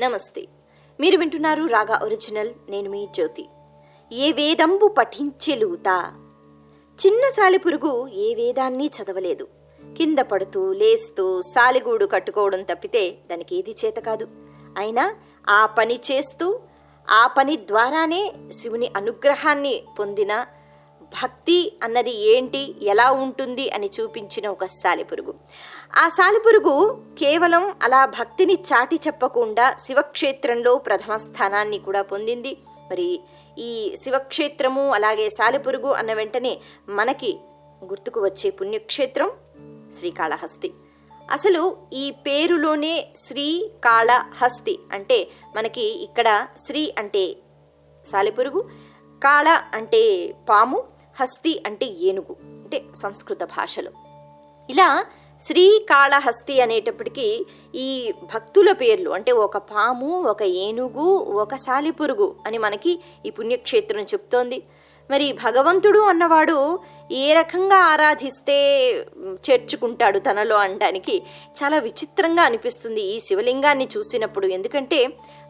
నమస్తే. మీరు వింటున్నారు రాగా ఒరిజినల్ నేను మీ జ్యోతి. ఏ వేదంబు పఠించెలుతా చిన్న సాలిపురుగు ఏ వేదాన్ని చదవలేదు. కింద పడుతూ లేస్తూ సాలిగూడు కట్టుకోవడం తప్పితే దానికి ఏది చేత కాదు. అయినా ఆ పని చేస్తూ ఆ పని ద్వారానే శివుని అనుగ్రహాన్ని పొందిన భక్తి అన్నది ఏంటి ఎలా ఉంటుంది అని చూపించిన ఒక సాలిపురుగు ఆ సాలిపురుగు కేవలం అలా భక్తిని చాటి చెప్పకుండా శివక్షేత్రంలో ప్రథమ స్థానాన్ని కూడా పొందింది. మరి ఈ శివక్షేత్రము అలాగే సాలిపురుగు అన్న వెంటనే మనకి గుర్తుకు వచ్చే పుణ్యక్షేత్రం శ్రీకాళహస్తి. అసలు ఈ పేరులోనే శ్రీకాళహస్తి అంటే మనకి ఇక్కడ శ్రీ అంటే సాలిపురుగు కాళ అంటే పాము హస్తి అంటే ఏనుగు అంటే సంస్కృత భాషలో. ఇలా శ్రీకాళహస్తి అనేటప్పటికీ ఈ భక్తుల పేర్లు అంటే ఒక పాము ఒక ఏనుగు ఒక సాలిపురుగు అని మనకి ఈ పుణ్యక్షేత్రం చెప్తోంది. మరి భగవంతుడు అన్నవాడు ఏ రకంగా ఆరాధిస్తే చేర్చుకుంటాడు తనలో అనడానికి చాలా విచిత్రంగా అనిపిస్తుంది ఈ శివలింగాన్ని చూసినప్పుడు. ఎందుకంటే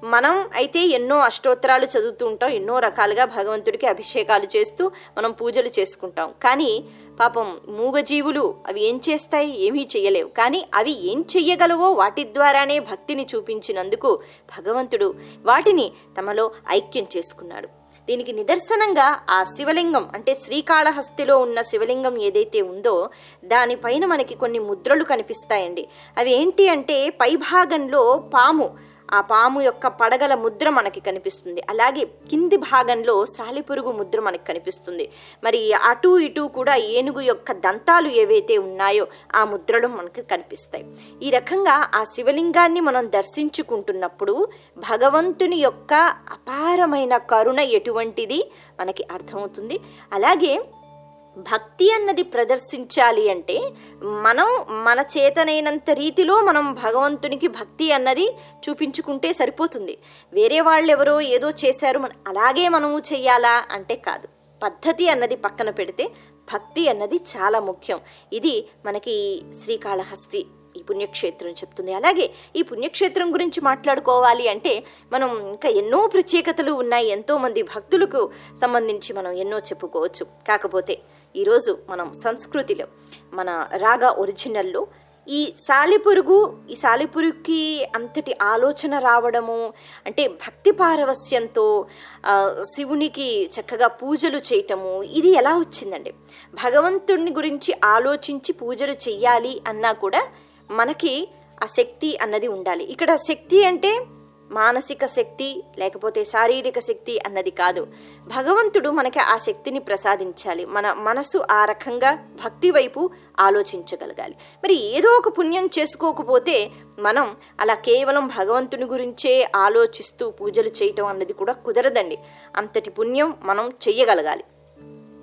మనం అయితే ఎన్నో అష్టోత్తరాలు చదువుతూ ఉంటాం ఎన్నో రకాలుగా భగవంతుడికి అభిషేకాలు చేస్తూ మనం పూజలు చేసుకుంటాం. కానీ పాపం మూగజీవులు అవి ఏం చేస్తాయి? ఏమీ చేయలేవు కానీ అవి ఏం చెయ్యగలవో వాటి ద్వారానే భక్తిని చూపించినందుకు భగవంతుడు వాటిని తమలో ఐక్యం చేసుకున్నాడు. దీనికి నిదర్శనంగా ఆ శివలింగం అంటే శ్రీకాళహస్తిలో ఉన్న శివలింగం ఏదైతే ఉందో దానిపైన మనకి కొన్ని ముద్రలు కనిపిస్తాయండి. అవి ఏంటి అంటే పైభాగంలో పాము ఆ పాము యొక్క పడగల ముద్ర మనకి కనిపిస్తుంది. అలాగే కింది భాగంలో సాలిపురుగు ముద్ర మనకి కనిపిస్తుంది. మరి అటు ఇటు కూడా ఏనుగు యొక్క దంతాలు ఏవైతే ఉన్నాయో ఆ ముద్రలు మనకి కనిపిస్తాయి. ఈ రకంగా ఆ శివలింగాన్ని మనం దర్శించుకుంటున్నప్పుడు భగవంతుని యొక్క అపారమైన కరుణ ఎటువంటిది? మనకి అర్థమవుతుంది. అలాగే భక్తి అన్నది ప్రదర్శించాలి అంటే మనం మన చేతనైనంత రీతిలో మనం భగవంతునికి భక్తి అన్నది చూపించుకుంటే సరిపోతుంది. వేరే వాళ్ళు ఎవరో ఏదో చేశారు మన అలాగే మనము చెయ్యాలా అంటే కాదు. పద్ధతి అన్నది పక్కన పెడితే భక్తి అన్నది చాలా ముఖ్యం. ఇది మనకి శ్రీకాళహస్తి ఈ పుణ్యక్షేత్రం చెప్తుంది. అలాగే ఈ పుణ్యక్షేత్రం గురించి మాట్లాడుకోవాలి అంటే మనం ఇంకా ఎన్నో ప్రత్యేకతలు ఉన్నాయి. ఎంతోమంది భక్తులకు సంబంధించి మనం ఎన్నో చెప్పుకోవచ్చు. కాకపోతే ఈరోజు మనం సంస్కృతిలో మన రాగా ఒరిజినల్లో ఈ సాలిపురుగు ఈ సాలిపురుగుకి అంతటి ఆలోచన రావడము అంటే భక్తి పారవస్యంతో శివునికి చక్కగా పూజలు చేయటము ఇది ఎలా వచ్చిందండి? భగవంతుడిని గురించి ఆలోచించి పూజలు చెయ్యాలి అన్నా కూడా మనకి ఆ శక్తి అన్నది ఉండాలి. ఇక్కడ శక్తి అంటే మానసిక శక్తి లేకపోతే శారీరక శక్తి అన్నది కాదు. భగవంతుడు మనకి ఆ శక్తిని ప్రసాదించాలి. మన మనసు ఆ రకంగా భక్తి వైపు ఆలోచించగలగాలి. మరి ఏదో ఒక పుణ్యం చేసుకోకపోతే మనం అలా కేవలం భగవంతుని గురించే ఆలోచిస్తూ పూజలు చేయటం అన్నది కూడా కుదరదండి. అంతటి పుణ్యం మనం చెయ్యగలగాలి.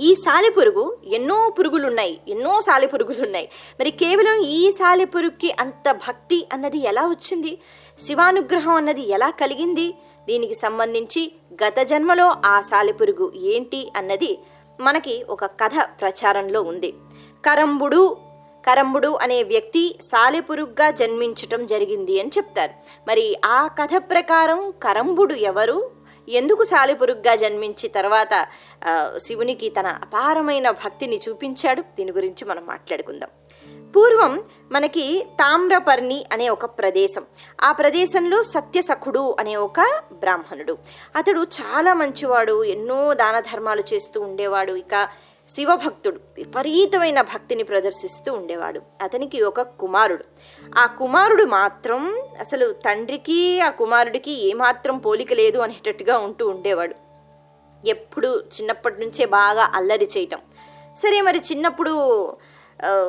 ఈ సాలెపురుగు ఎన్నో పురుగులున్నాయి. ఎన్నో సాలెపురుగులు ఉన్నాయి మరి కేవలం ఈ సాలెపురుగుకి అంత భక్తి అన్నది ఎలా వచ్చింది? శివానుగ్రహం అన్నది ఎలా కలిగింది? దీనికి సంబంధించి గత జన్మలో ఆ సాలిపురుగు ఏంటి అన్నది మనకి ఒక కథ ప్రచారంలో ఉంది. కరంబుడు కరంబుడు అనే వ్యక్తి సాలెపురుగ్గా జన్మించటం జరిగింది అని చెప్తారు. మరి ఆ కథ ప్రకారం కరంబుడు ఎవరు? ఎందుకు సాలిపురుగ్గా జన్మించి తర్వాత శివునికి తన అపారమైన భక్తిని చూపించాడు? దీని గురించి మనం మాట్లాడుకుందాం. పూర్వం మనకి తామ్రపర్ణి అనే ఒక ప్రదేశం. ఆ ప్రదేశంలో సత్యసఖుడు అనే ఒక బ్రాహ్మణుడు. అతడు చాలా మంచివాడు ఎన్నో దాన ధర్మాలు చేస్తూ ఉండేవాడు ఇక శివభక్తుడు విపరీతమైన భక్తిని ప్రదర్శిస్తూ ఉండేవాడు. అతనికి ఒక కుమారుడు. ఆ కుమారుడు మాత్రం అసలు తండ్రికి ఆ కుమారుడికి ఏమాత్రం పోలిక లేదు అనేటట్టుగా ఉంటూ ఉండేవాడు. ఎప్పుడు చిన్నప్పటి నుంచే బాగా అల్లరి చేయటం. సరే మరి చిన్నప్పుడు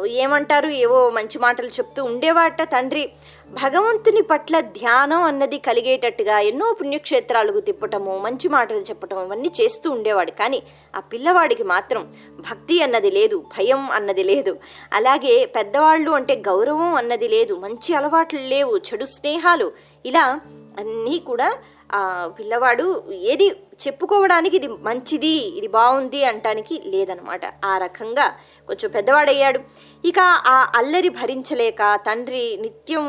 ఏమంటారు ఏవో మంచి మాటలు చెప్తూ ఉండేవాట తండ్రి. భగవంతుని పట్ల ధ్యానం అన్నది కలిగేటట్టుగా ఎన్నో పుణ్యక్షేత్రాలకు తిప్పటము మంచి మాటలు చెప్పటం ఇవన్నీ చేస్తూ ఉండేవాడు. కానీ ఆ పిల్లవాడికి మాత్రం భక్తి అన్నది లేదు భయం అన్నది లేదు. అలాగే పెద్దవాళ్ళు అంటే గౌరవం అన్నది లేదు మంచి అలవాట్లు లేవు చెడు స్నేహాలు. ఇలా అన్నీ కూడా ఆ పిల్లవాడు ఏది చెప్పుకోవడానికి ఇది మంచిది ఇది బాగుంది అంటానికి లేదనమాట. ఆ రకంగా కొంచెం పెద్దవాడయ్యాడు. ఇక ఆ అల్లరి భరించలేక తండ్రి నిత్యం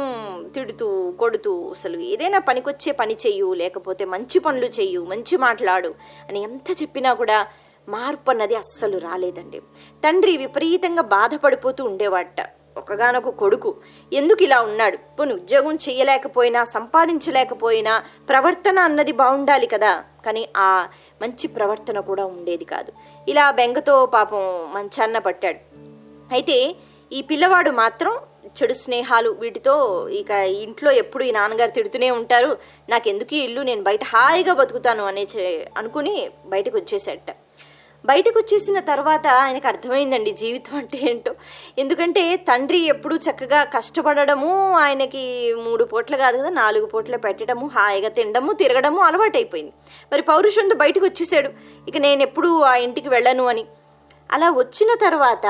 తిడుతూ కొడుతూ అసలు ఏదైనా పనికొచ్చే పని చెయ్యు లేకపోతే మంచి పనులు చెయ్యు మంచి మాట్లాడు అని ఎంత చెప్పినా కూడా మార్పు అన్నది అస్సలు రాలేదండి. తండ్రి విపరీతంగా బాధపడిపోతూ ఉండేవాట ఒకగానొక కొడుకు. ఎందుకు ఇలా ఉన్నాడు? పోను ఉద్యోగం చేయలేకపోయినా సంపాదించలేకపోయినా ప్రవర్తన అన్నది బాగుండాలి కదా. కానీ ఆ మంచి ప్రవర్తన కూడా ఉండేది కాదు. ఇలా బెంగతో పాపం మంచాన్న పట్టాడు. అయితే ఈ పిల్లవాడు మాత్రం చెడు స్నేహాలు వీటితో ఇక ఇంట్లో ఎప్పుడు ఈ నాన్నగారు తిడుతూనే ఉంటారు. నాకెందుకు ఈ ఇల్లు? నేను బయట హాయిగా బతుకుతాను అనే అనుకుని బయటకు వచ్చేసేట బయటకు వచ్చేసిన తర్వాత ఆయనకు అర్థమైందండి జీవితం అంటే ఏంటో. ఎందుకంటే తండ్రి ఎప్పుడు చక్కగా కష్టపడడము ఆయనకి మూడు పూట్లు కాదు కదా నాలుగు పూట్ల పెట్టడము హాయిగా తినడము తిరగడము అలవాటైపోయింది. మరి పౌరుషంతో బయటకు వచ్చేసాడు ఇక నేను ఎప్పుడు ఆ ఇంటికి వెళ్ళను అని. అలా వచ్చిన తర్వాత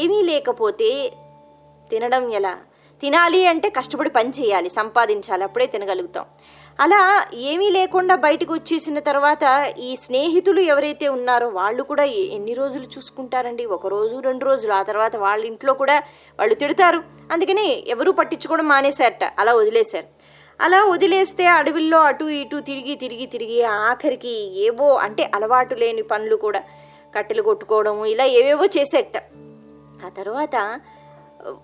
ఏమీ లేకపోతే తినడం ఎలా? తినాలి అంటే కష్టపడి పని చేయాలి సంపాదించాలి అప్పుడే తినగలుగుతాం. అలా ఏమీ లేకుండా బయటకు వచ్చేసిన తర్వాత ఈ స్నేహితులు ఎవరైతే ఉన్నారో వాళ్ళు కూడా ఎన్ని రోజులు చూసుకుంటారండి? ఒక రోజు రెండు రోజులు. ఆ తర్వాత వాళ్ళ ఇంట్లో కూడా వాళ్ళు తిడతారు. అందుకని ఎవరూ పట్టించుకోవడం మానేశారట. అలా వదిలేశారు. అలా వదిలేస్తే అడవిల్లో అటు ఇటు తిరిగి తిరిగి తిరిగి ఆఖరికి ఏవో అంటే అలవాటు లేని పనులు కూడా. కట్టెలు కొట్టుకోవడము ఇలా ఏవేవో చేసేట. ఆ తర్వాత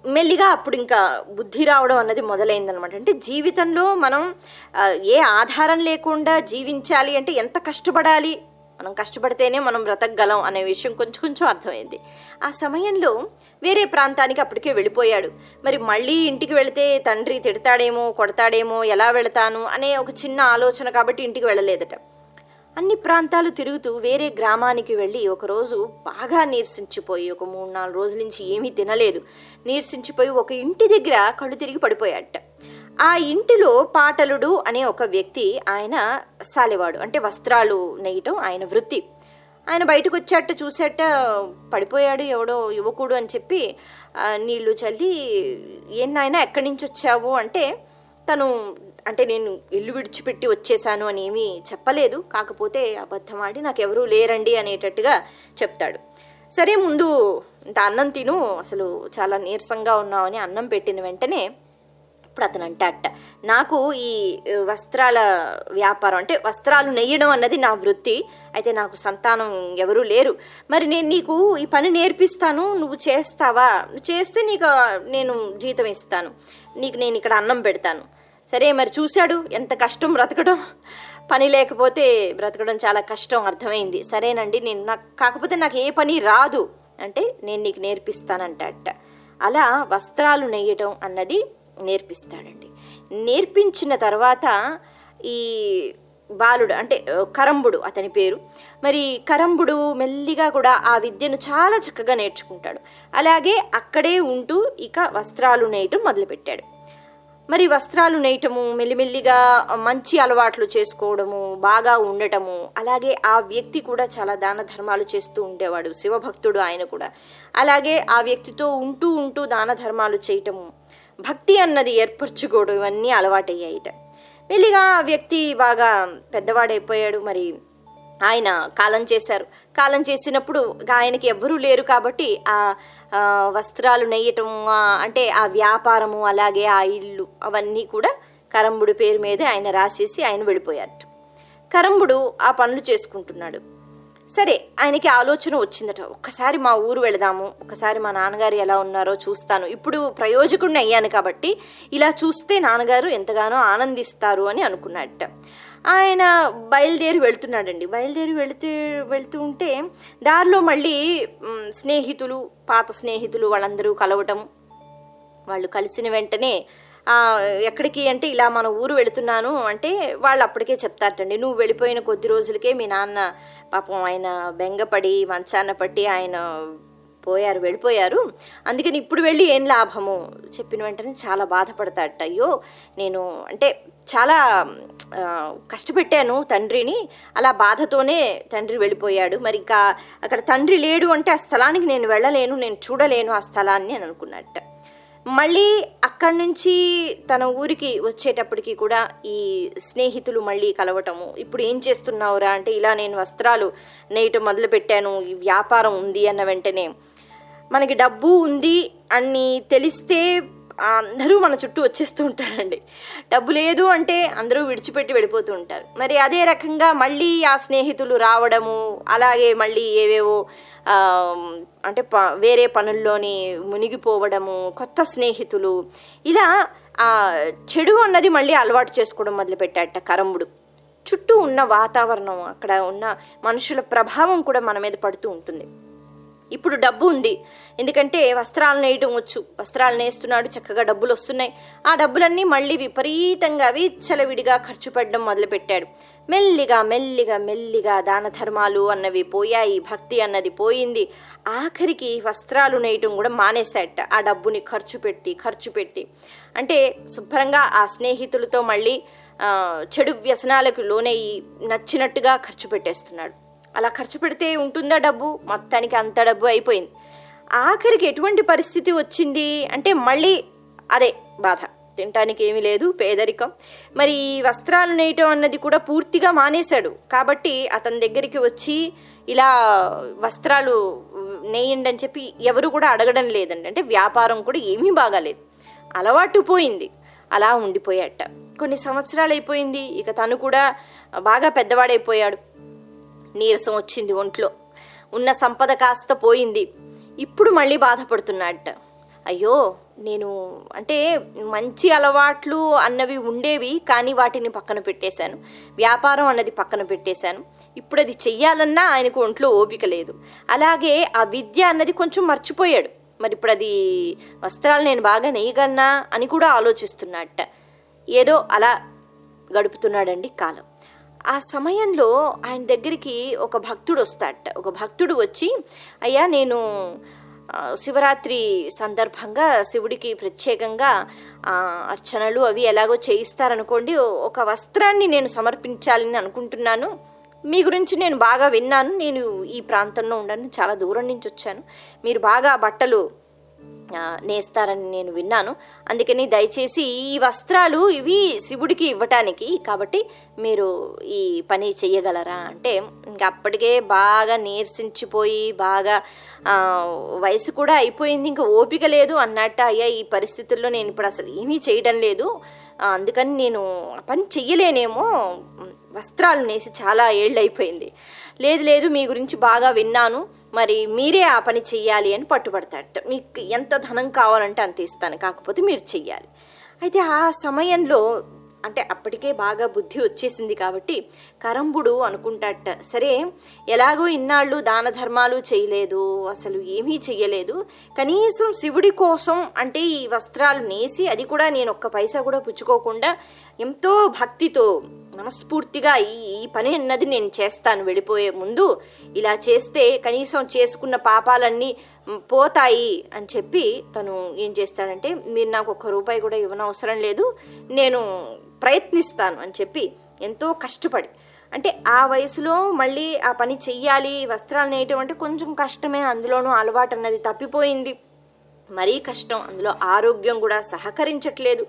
మెల్లిగా అప్పుడు ఇంకా బుద్ధి రావడం అన్నది మొదలైందనమాట అంటే జీవితంలో మనం ఏ ఆధారం లేకుండా జీవించాలి అంటే ఎంత కష్టపడాలి? మనం కష్టపడితేనే మనం బ్రతకగలం అనే విషయం కొంచెం కొంచెం అర్థమైంది. ఆ సమయంలో వేరే ప్రాంతానికి అప్పటికే వెళ్ళిపోయాడు. మరి మళ్ళీ ఇంటికి వెళితే తండ్రి తిడతాడేమో కొడతాడేమో ఎలా వెళతాను అనే ఒక చిన్న ఆలోచన కాబట్టి ఇంటికి వెళ్ళలేదట. అన్ని ప్రాంతాలు తిరుగుతూ వేరే గ్రామానికి వెళ్ళి ఒకరోజు బాగా నీరసించిపోయి ఒక మూడు నాలుగు రోజుల నుంచి ఏమీ తినలేదు. నీరసించిపోయి ఒక ఇంటి దగ్గర కళ్ళు తిరిగి పడిపోయాట ఆ ఇంటిలో పాటలుడు అనే ఒక వ్యక్తి ఆయన సాలెవాడు. అంటే వస్త్రాలు నెయ్యటం ఆయన వృత్తి. ఆయన బయటకు వచ్చాట చూసేట పడిపోయాడు ఎవడో యువకుడు అని చెప్పి నీళ్ళు చల్లి ఏం నాయన ఎక్కడి నుంచి వచ్చావు? అంటే తను అంటే నేను ఇల్లు విడిచిపెట్టి వచ్చేసాను అని ఏమీ చెప్పలేదు. కాకపోతే అబద్ధం ఆడి నాకు ఎవరూ లేరండి అనేటట్టుగా చెప్తాడు. సరే ముందు ఇంత అన్నం తిను అసలు చాలా నీరసంగా ఉన్నావని అన్నం పెట్టిన వెంటనే ఇప్పుడు అతను అంటాట నాకు ఈ వస్త్రాల వ్యాపారం అంటే వస్త్రాలు నెయ్యడం అన్నది నా వృత్తి అయితే నాకు సంతానం ఎవరూ లేరు. మరి నేను నీకు ఈ పని నేర్పిస్తాను నువ్వు చేస్తావా? నువ్వు చేస్తే నీకు నేను జీతం ఇస్తాను నీకు నేను ఇక్కడ అన్నం పెడతాను. సరే మరి చూశాడు ఎంత కష్టం బ్రతకడం. పని లేకపోతే బ్రతకడం చాలా కష్టం అర్థమైంది. సరేనండి నేను నాకు కాకపోతే నాకు ఏ పని రాదు. అంటే నేను నీకు నేర్పిస్తానంట అలా వస్త్రాలు నేయటం అన్నది నేర్పిస్తాడండి. నేర్పించిన తర్వాత ఈ బాలుడు అంటే కరంబుడు అతని పేరు. మరి కరంబుడు మెల్లిగా కూడా ఆ విద్యను చాలా చక్కగా నేర్చుకుంటాడు. అలాగే అక్కడే ఉంటూ ఇక వస్త్రాలు నేయటం మొదలుపెట్టాడు. మరి వస్త్రాలు నేయటము మెల్లిమెల్లిగా మంచి అలవాట్లు చేసుకోవడము బాగా ఉండటము అలాగే ఆ వ్యక్తి కూడా చాలా దాన ధర్మాలు చేస్తూ ఉండేవాడు శివభక్తుడు ఆయన కూడా. అలాగే ఆ వ్యక్తితో ఉంటూ ఉంటూ దాన ధర్మాలు చేయటము భక్తి అన్నది ఏర్పరచుకోవడం ఇవన్నీ అలవాటయ్యాయిట. మెల్లిగా ఆ వ్యక్తి బాగా పెద్దవాడైపోయాడు మరి ఆయన కాలం చేశారు. కాలం చేసినప్పుడు ఆయనకి ఎవ్వరూ లేరు కాబట్టి ఆ వస్త్రాలు నెయ్యటం అంటే ఆ వ్యాపారము అలాగే ఆ ఇల్లు అవన్నీ కూడా కరంబుడి పేరు మీదే ఆయన రాసేసి ఆయన వెళ్ళిపోయారు కరంబుడు ఆ పనులు చేసుకుంటున్నాడు. సరే ఆయనకి ఆలోచన వచ్చిందట. ఒక్కసారి మా ఊరు వెళదాము ఒకసారి మా నాన్నగారు ఎలా ఉన్నారో చూస్తాను. ఇప్పుడు ప్రయోజకుడిని అయ్యాను కాబట్టి ఇలా చూస్తే నాన్నగారు ఎంతగానో ఆనందిస్తారు అని అనుకున్నట్ట ఆయన బయలుదేరి వెళ్తున్నాడండి. బయలుదేరి వెళుతూ వెళ్తూ ఉంటే దారిలో మళ్ళీ స్నేహితులు పాత స్నేహితులు వాళ్ళందరూ కలవటం వాళ్ళు కలిసిన వెంటనే ఎక్కడికి అంటే ఇలా మన ఊరు వెళుతున్నాను అంటే వాళ్ళు అప్పటికే చెప్తారటండి. నువ్వు వెళ్ళిపోయిన కొద్ది రోజులకే మీ నాన్న పాపం ఆయన బెంగపడి మంచాన పట్టి ఆయన పోయారు వెళ్ళిపోయారు. అందుకని ఇప్పుడు వెళ్ళి ఏం లాభము? చెప్పిన వెంటనే చాలా బాధపడతాడట. అయ్యో నేను అంటే చాలా కష్టపెట్టాను తండ్రిని. అలా బాధతోనే తండ్రి వెళ్ళిపోయాడు. మరి ఇంకా అక్కడ తండ్రి లేడు అంటే ఆ స్థలానికి నేను వెళ్ళలేను నేను చూడలేను ఆ స్థలాన్ని అని అనుకున్నట్ట. మళ్ళీ అక్కడి నుంచి తన ఊరికి వచ్చేటప్పటికి కూడా ఈ స్నేహితులు మళ్ళీ కలవటము ఇప్పుడు ఏం చేస్తున్నావురా అంటే ఇలా నేను వస్త్రాలు నేయటం మొదలుపెట్టాను ఈ వ్యాపారం ఉంది అన్న వెంటనే. మనకి డబ్బు ఉంది అని తెలిస్తే అందరూ మన చుట్టూ వచ్చేస్తూ ఉంటారండి. డబ్బు లేదు అంటే అందరూ విడిచిపెట్టి వెళ్ళిపోతూ ఉంటారు. మరి అదే రకంగా మళ్ళీ ఆ స్నేహితులు రావడము అలాగే మళ్ళీ ఏవేవో అంటే ప వేరే పనుల్లోని మునిగిపోవడము కొత్త స్నేహితులు ఇలా ఆ చెడు అన్నది మళ్ళీ అలవాటు చేసుకోవడం మొదలుపెట్టాట కరంబుడు చుట్టూ ఉన్న వాతావరణం అక్కడ ఉన్న మనుషుల ప్రభావం కూడా మన మీద పడుతూ ఉంటుంది. ఇప్పుడు డబ్బు ఉంది. ఎందుకంటే వస్త్రాలు నేయటం వచ్చు. వస్త్రాలు నేస్తున్నాడు చక్కగా డబ్బులు వస్తున్నాయి. ఆ డబ్బులన్నీ మళ్ళీ విపరీతంగా అవి చలవిడిగా ఖర్చు పెట్టడం మొదలుపెట్టాడు. మెల్లిగా మెల్లిగా మెల్లిగా దాన ధర్మాలు అన్నవి పోయాయి. భక్తి అన్నది పోయింది. ఆఖరికి వస్త్రాలు నేయటం కూడా మానేశాట ఆ డబ్బుని ఖర్చు పెట్టి ఖర్చు పెట్టి. అంటే శుభ్రంగా ఆ స్నేహితులతో మళ్ళీ చెడు వ్యసనాలకు లోనయ్యి నచ్చినట్టుగా ఖర్చు పెట్టేస్తున్నాడు. అలా ఖర్చు పెడితే ఉంటుందా డబ్బు? మొత్తానికి అంత డబ్బు అయిపోయింది. ఆఖరికి ఎటువంటి పరిస్థితి వచ్చింది అంటే మళ్ళీ అదే బాధ. తినటానికి ఏమీ లేదు పేదరికం. మరి ఈ వస్త్రాలు నేయటం అన్నది కూడా పూర్తిగా మానేశాడు. కాబట్టి అతని దగ్గరికి వచ్చి ఇలా వస్త్రాలు నేయండి అని చెప్పి ఎవరు కూడా అడగడం లేదండి. అంటే వ్యాపారం కూడా ఏమీ బాగాలేదు. అలవాటు పోయింది. అలా ఉండిపోయాట కొన్ని సంవత్సరాలు అయిపోయింది. ఇక తను కూడా బాగా పెద్దవాడైపోయాడు. నీరసం వచ్చింది ఒంట్లో. ఉన్న సంపద కాస్త పోయింది. ఇప్పుడు మళ్ళీ బాధపడుతున్నాడట. అయ్యో నేను అంటే మంచి అలవాట్లు అన్నవి ఉండేవి కానీ వాటిని పక్కన పెట్టేశాను. వ్యాపారం అన్నది పక్కన పెట్టేశాను. ఇప్పుడు అది చెయ్యాలన్నా ఆయనకు ఒంట్లో ఓపిక లేదు. అలాగే ఆ విద్య అన్నది కొంచెం మర్చిపోయాడు. మరి ఇప్పుడు అది వస్త్రాలు నేను బాగా నెయ్యగలనా అని కూడా ఆలోచిస్తున్నట్ట ఏదో అలా గడుపుతున్నాడండి కాలం. ఆ సమయంలో ఆయన దగ్గరికి ఒక భక్తుడు వస్తాడట. ఒక భక్తుడు వచ్చి అయ్యా నేను శివరాత్రి సందర్భంగా శివుడికి ప్రత్యేకంగా అర్చనలు అవి ఎలాగో చేయిస్తారనుకోండి ఒక వస్త్రాన్ని నేను సమర్పించాలని అనుకుంటున్నాను. మీ గురించి నేను బాగా విన్నాను. నేను ఈ ప్రాంతంలో ఉండను. చాలా దూరం నుంచి వచ్చాను. మీరు బాగా బట్టలు నేస్తారని నేను విన్నాను. అందుకని దయచేసి ఈ వస్త్రాలు ఇవి శివుడికి ఇవ్వటానికి కాబట్టి మీరు ఈ పని చెయ్యగలరా? అంటే ఇంక అప్పటికే బాగా నీరసించిపోయి బాగా వయసు కూడా అయిపోయింది. ఇంకా ఓపిక లేదు అన్నట్టు అయ్యా ఈ పరిస్థితుల్లో నేను ఇప్పుడు అసలు ఏమీ చేయడం లేదు. అందుకని నేను ఆ పని చెయ్యలేనేమో. వస్త్రాలు నేసి చాలా ఏళ్ళు అయిపోయింది. లేదు లేదు మీ గురించి బాగా విన్నాను. మరి మీరే ఆ పని చెయ్యాలి అని పట్టుబడతాడట మీకు ఎంత ధనం కావాలంటే అంత ఇస్తాను కాకపోతే మీరు చెయ్యాలి. అయితే ఆ సమయంలో అంటే అప్పటికే బాగా బుద్ధి వచ్చేసింది కాబట్టి కరంబుడు అనుకుంటాట సరే ఎలాగో ఇన్నాళ్ళు దాన ధర్మాలు చేయలేదు అసలు ఏమీ చెయ్యలేదు కనీసం శివుడి కోసం అంటే ఈ వస్త్రాలు నేసి అది కూడా నేను ఒక్క పైసా కూడా పుచ్చుకోకుండా ఎంతో భక్తితో మనస్ఫూర్తిగా ఈ ఈ పని అన్నది నేను చేస్తాను. వెళ్ళిపోయే ముందు ఇలా చేస్తే కనీసం చేసుకున్న పాపాలన్నీ పోతాయి అని చెప్పి తను ఏం చేస్తాడంటే మీరు నాకు ఒక్క రూపాయి కూడా ఇవ్వనవసరం లేదు నేను ప్రయత్నిస్తాను అని చెప్పి ఎంతో కష్టపడి అంటే ఆ వయసులో మళ్ళీ ఆ పని చెయ్యాలి వస్త్రాలు నేయటం అంటే కొంచెం కష్టమే అందులోనూ అలవాటు అన్నది తప్పిపోయింది. మరీ కష్టం అందులో ఆరోగ్యం కూడా సహకరించట్లేదు.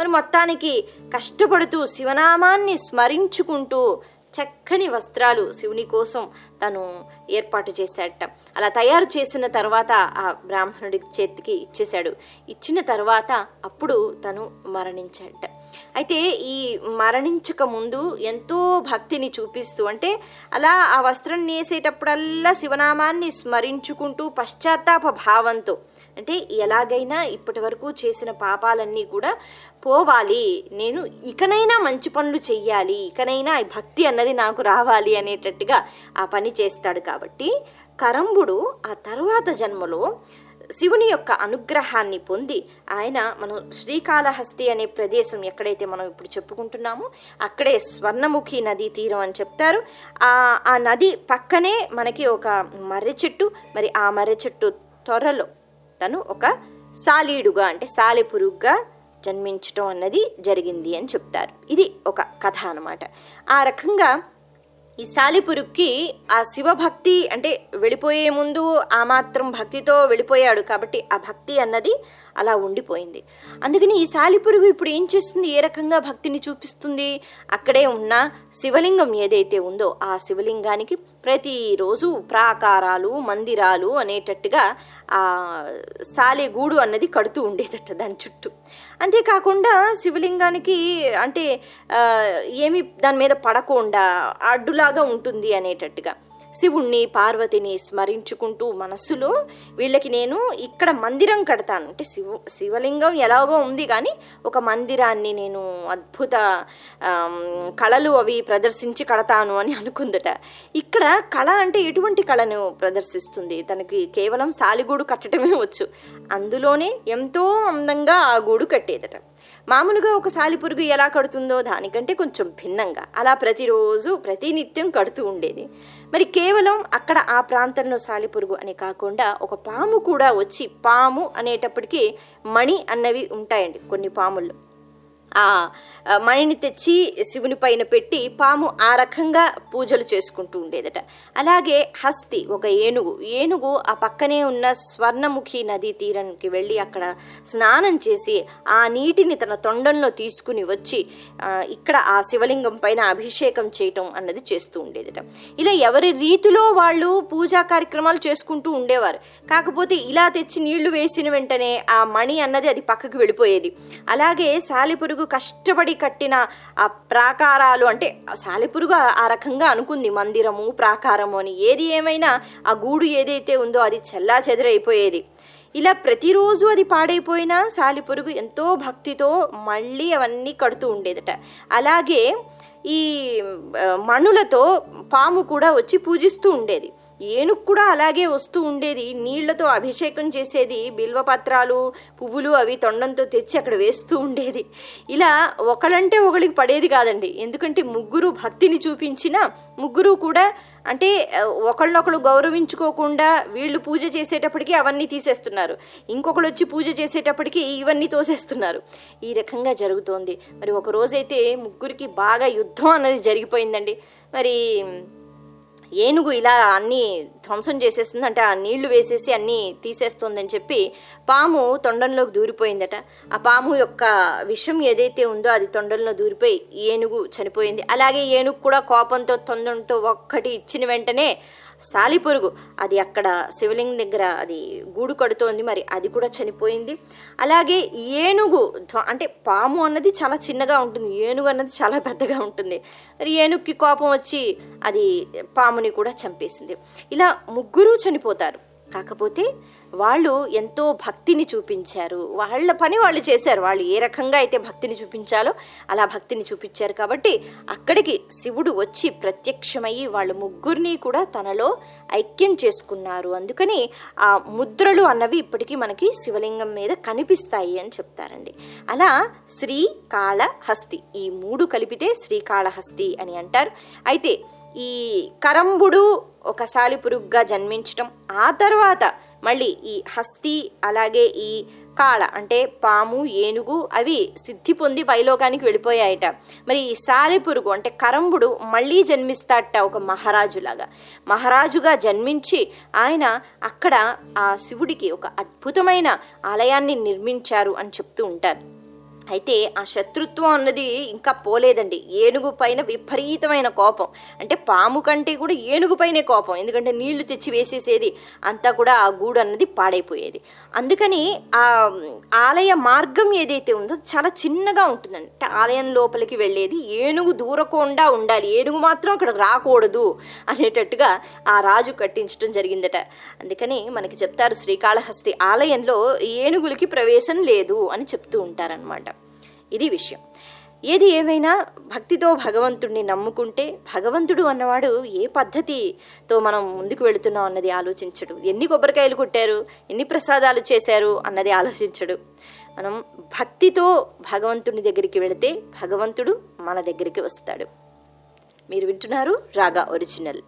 మరి మొత్తానికి కష్టపడుతూ శివనామాన్ని స్మరించుకుంటూ చక్కని వస్త్రాలు శివుని కోసం తను ఏర్పాటు చేశాడట. అలా తయారు చేసిన తర్వాత ఆ బ్రాహ్మణుడి చేతికి ఇచ్చేశాడు. ఇచ్చిన తర్వాత అప్పుడు తను మరణించాడట. అయితే ఈ మరణించక ముందు ఎంతో భక్తిని చూపిస్తూ అంటే అలా ఆ వస్త్రం నేసేటప్పుడల్లా శివనామాన్ని స్మరించుకుంటూ పశ్చాత్తాప భావంతో అంటే ఎలాగైనా ఇప్పటి వరకు చేసిన పాపాలన్నీ కూడా పోవాలి. నేను ఇకనైనా మంచి పనులు చెయ్యాలి. ఇకనైనా భక్తి అన్నది నాకు రావాలి అనేటట్టుగా ఆ పని చేస్తాడు కాబట్టి కరంబుడు ఆ తరువాత జన్మలో శివుని యొక్క అనుగ్రహాన్ని పొంది ఆయన మనం శ్రీకాళహస్తి అనే ప్రదేశం ఎక్కడైతే మనం ఇప్పుడు చెప్పుకుంటున్నామో అక్కడే స్వర్ణముఖి నదీ తీరం అని చెప్తారు. ఆ ఆ నది పక్కనే మనకి ఒక మర్రి చెట్టు. మరి ఆ మర్రి చెట్టు త్వరలో తను ఒక సాలీడుగా అంటే సాలెపురుగుగా జన్మించటం అన్నది జరిగింది అని చెప్తారు. ఇది ఒక కథ అనమాట ఆ రకంగా ఈ సాలిపురుక్కి ఆ శివభక్తి అంటే వెళ్ళిపోయే ముందు ఆ మాత్రం భక్తితో వెళ్ళిపోయాడు కాబట్టి ఆ భక్తి అన్నది అలా ఉండిపోయింది. అందుకని ఈ సాలిపురుగు ఇప్పుడు ఏం చేస్తుంది? ఏ రకంగా భక్తిని చూపిస్తుంది? అక్కడే ఉన్న శివలింగం ఏదైతే ఉందో ఆ శివలింగానికి ప్రతిరోజు ప్రాకారాలు మందిరాలు అనేటట్టుగా ఆ సాలెగూడు అన్నది కడుతూ ఉండేదట దాని చుట్టూ. అంతేకాకుండా శివలింగానికి అంటే ఏమి దాని మీద పడకుండా అడ్డులాగా ఉంటుంది అనేటట్టుగా. శివుణ్ణి పార్వతిని స్మరించుకుంటూ మనస్సులో వీళ్ళకి నేను ఇక్కడ మందిరం కడతాను. అంటే శివ శివలింగం ఎలాగో ఉంది కానీ ఒక మందిరాన్ని నేను అద్భుత కళలు అవి ప్రదర్శించి కడతాను అని అనుకుందట. ఇక్కడ కళ అంటే ఎటువంటి కళను ప్రదర్శిస్తుంది? తనకి కేవలం సాలిగూడు కట్టడమే వచ్చు. అందులోనే ఎంతో అందంగా ఆ గూడు కట్టేదట. మామూలుగా ఒక సాలిపురుగు ఎలా కడుతుందో దానికంటే కొంచెం భిన్నంగా. అలా ప్రతిరోజు ప్రతినిత్యం కడుతూ ఉండేది. మరి కేవలం అక్కడ ఆ ప్రాంతంలో సాలిపురుగు అని కాకుండా ఒక పాము కూడా వచ్చి పాము అనేటప్పటికీ మణి అన్నవి ఉంటాయండి కొన్ని పాముల్లో. ఆ మణిని తెచ్చి శివుని పైన పెట్టి పాము ఆ రకంగా పూజలు చేసుకుంటూ ఉండేదట. అలాగే హస్తి ఒక ఏనుగు. ఏనుగు ఆ పక్కనే ఉన్న స్వర్ణముఖి నదీ తీరానికి వెళ్ళి అక్కడ స్నానం చేసి ఆ నీటిని తన తొండంలో తీసుకుని వచ్చి ఇక్కడ ఆ శివలింగం పైన అభిషేకం చేయటం అన్నది చేస్తూ ఉండేదట. ఇలా ఎవరి రీతిలో వాళ్ళు పూజా కార్యక్రమాలు చేసుకుంటూ ఉండేవారు. కాకపోతే ఇలా తెచ్చి నీళ్ళు వేసిన వెంటనే ఆ మణి అన్నది అది పక్కకు వెళ్ళిపోయేది. అలాగే సాలిపురుగు కష్టపడి కట్టిన ఆ ప్రాకారాలు అంటే సాలిపురుగు ఆ- రకంగా అనుకుంది మందిరము ప్రాకారము అని. ఏది ఏమైనా ఆ గూడు ఏదైతే ఉందో అది చెల్లా చెదరైపోయేది. ఇలా ప్రతిరోజు అది పాడైపోయినా సాలిపురుగు ఎంతో భక్తితో మళ్ళీ అవన్నీ కడుతూ ఉండేదట. అలాగే ఈ మణులతో పాము కూడా వచ్చి పూజిస్తూ ఉండేది. ఏనుగు కూడా అలాగే వస్తూ ఉండేది. నీళ్ళతో అభిషేకం చేసేది బిల్వపత్రాలు పువ్వులు అవి తొండంతో తెచ్చి అక్కడ వేస్తూ ఉండేది. ఇలా ఒకళ్ళంటే ఒకరికి పడేది కాదండి. ఎందుకంటే ముగ్గురు భక్తిని చూపించిన ముగ్గురు కూడా అంటే ఆ, ఒకళ్ళనొకళ్ళు గౌరవించుకోకుండా వీళ్ళు పూజ చేసేటప్పటికి అవన్నీ తీసేస్తున్నారు. ఇంకొకళ్ళు వచ్చి పూజ చేసేటప్పటికి ఇవన్నీ తోసేస్తున్నారు. ఈ రకంగా జరుగుతోంది. మరి ఒక రోజైతే ముగ్గురికి బాగా యుద్ధం అన్నది జరిగిపోయిందండి. మరి ఏనుగు ఇలా అన్నీ ధ్వంసం చేసేస్తుంది అంటే ఆ నీళ్ళు వేసేసి అన్నీ తీసేస్తుందని చెప్పి పాము తొండంలోకి దూరిపోయిందట. ఆ పాము యొక్క విషం ఏదైతే ఉందో అది తొండంలో దూరిపోయి ఏనుగు చనిపోయింది. అలాగే ఏనుగు కూడా కోపంతో తొండంతో ఒక్కటి ఇచ్చిన వెంటనే సాలిపురుగు అది అక్కడ శివలింగం దగ్గర అది గూడు కడుతోంది మరి అది కూడా చనిపోయింది. అలాగే ఏనుగు అంటే పాము అన్నది చాలా చిన్నగా ఉంటుంది. ఏనుగు అన్నది చాలా పెద్దగా ఉంటుంది. మరి ఏనుగుకి కోపం వచ్చి అది పాముని కూడా చంపేసింది. ఇలా ముగ్గురు చనిపోతారు. కాకపోతే వాళ్ళు ఎంతో భక్తిని చూపించారు. వాళ్ళ పని వాళ్ళు చేశారు. వాళ్ళు ఏ రకంగా అయితే భక్తిని చూపించాలో అలా భక్తిని చూపించారు కాబట్టి అక్కడికి శివుడు వచ్చి ప్రత్యక్షమయ్యి వాళ్ళ ముగ్గురిని కూడా తనలో ఐక్యం చేసుకున్నారు. అందుకని ఆ ముద్రలు అన్నవి ఇప్పటికీ మనకి శివలింగం మీద కనిపిస్తాయి అని చెప్తారండి. అలా శ్రీ ఈ మూడు కలిపితే శ్రీకాళహస్తి అని అంటారు. అయితే ఈ కరంబుడు ఒక సాలిపురుగుగా జన్మించటం ఆ తర్వాత మళ్ళీ ఈ హస్తి అలాగే ఈ కాళ అంటే పాము ఏనుగు అవి సిద్ధి పొంది పైలోకానికి వెళ్ళిపోయాయట. మరి ఈ సాలిపురుగు అంటే కరంబుడు మళ్ళీ జన్మిస్తాడట ఒక మహారాజులాగా. మహారాజుగా జన్మించి ఆయన అక్కడ ఆ శివుడికి ఒక అద్భుతమైన ఆలయాన్ని నిర్మించారు అని చెప్తూ ఉంటారు. అయితే ఆ శత్రుత్వం అన్నది ఇంకా పోలేదండి. ఏనుగు పైన విపరీతమైన కోపం. అంటే పాము కంటే కూడా ఏనుగు పైనే కోపం. ఎందుకంటే నీళ్ళు తెచ్చి వేసేసేది అంతా కూడా ఆ గూడు అన్నది పాడైపోయేది. అందుకని ఆ ఆలయ మార్గం ఏదైతే ఉందో చాలా చిన్నగా ఉంటుందండి. అంటే ఆలయం లోపలికి వెళ్ళేది ఏనుగు దూరకుండా ఉండాలి. ఏనుగు మాత్రం అక్కడ రాకూడదు అనేటట్టుగా ఆ రాజు కట్టించడం జరిగిందట. అందుకని మనకి చెప్తారు శ్రీకాళహస్తి ఆలయంలో ఏనుగులకి ప్రవేశం లేదు అని చెప్తూ ఉంటారనమాట ఇది విషయం. ఏది ఏమైనా భక్తితో భగవంతుడిని నమ్ముకుంటే భగవంతుడు అన్నవాడు ఏ పద్ధతితో మనం ముందుకు వెళుతున్నాం అన్నది ఆలోచించడు. ఎన్ని కొబ్బరికాయలు కొట్టారు ఎన్ని ప్రసాదాలు చేశారు అన్నది ఆలోచించడు. మనం భక్తితో భగవంతుని దగ్గరికి వెళితే భగవంతుడు మన దగ్గరికి వస్తాడు. మీరు వింటున్నారు రాగా ఒరిజినల్.